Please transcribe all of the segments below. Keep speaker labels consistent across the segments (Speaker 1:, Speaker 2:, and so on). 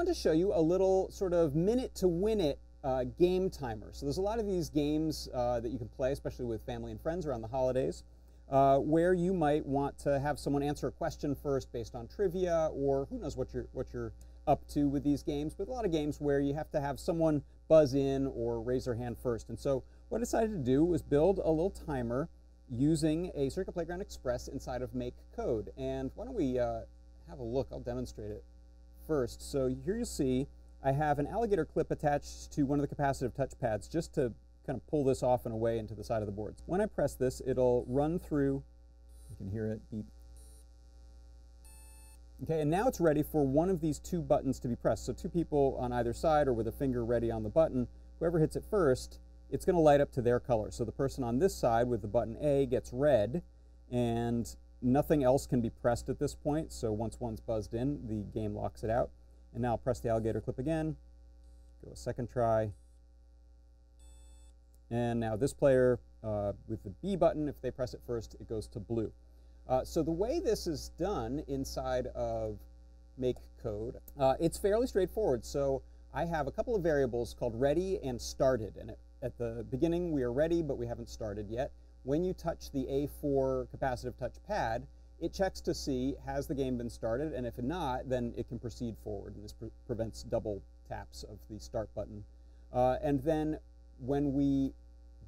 Speaker 1: want to show you a little sort of minute to win it uh, game timer. So there's a lot of these games uh, that you can play, especially with family and friends around the holidays, uh, where you might want to have someone answer a question first based on trivia, or who knows what you're what you're up to with these games. But a lot of games where you have to have someone buzz in or raise their hand first. And so what I decided to do was build a little timer using a Circuit Playground Express inside of Make Code. And why don't we uh, have a look? I'll demonstrate it first. So here you see I have an alligator clip attached to one of the capacitive touch pads just to kind of pull this off and away into the side of the boards. When I press this, it'll run through, you can hear it beep. Okay, and now it's ready for one of these two buttons to be pressed. So two people on either side or with a finger ready on the button, whoever hits it first, it's going to light up to their color. So the person on this side with the button A gets red, and nothing else can be pressed at this point. So once one's buzzed in, the game locks it out. And now I'll press the alligator clip again, go a second try. And now this player uh, with the B button, if they press it first, it goes to blue. Uh, so the way this is done inside of make code, uh, it's fairly straightforward. So I have a couple of variables called ready and started. And at the beginning, we are ready, but we haven't started yet. When you touch the A4 capacitive touch pad, it checks to see has the game been started, and if not, then it can proceed forward. And this pre prevents double taps of the start button. Uh, and then when we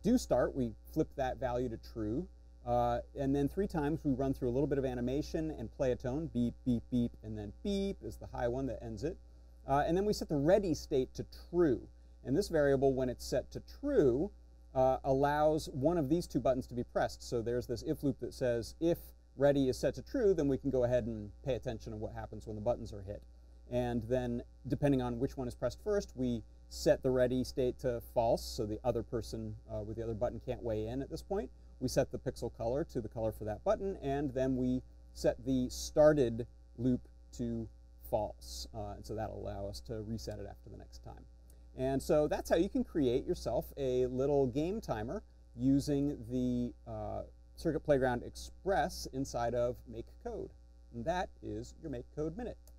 Speaker 1: do start, we flip that value to true. Uh, and then three times we run through a little bit of animation and play a tone, beep, beep, beep, and then beep is the high one that ends it. Uh, and then we set the ready state to true. And this variable, when it's set to true, uh, allows one of these two buttons to be pressed. So there's this if loop that says if ready is set to true, then we can go ahead and pay attention to what happens when the buttons are hit. And then depending on which one is pressed first, we set the ready state to false, so the other person uh, with the other button can't weigh in at this point. We set the pixel color to the color for that button, and then we set the started loop to false. Uh, and so that'll allow us to reset it after the next time. And so that's how you can create yourself a little game timer using the uh, Circuit Playground Express inside of Make Code. And that is your MakeCode Minute.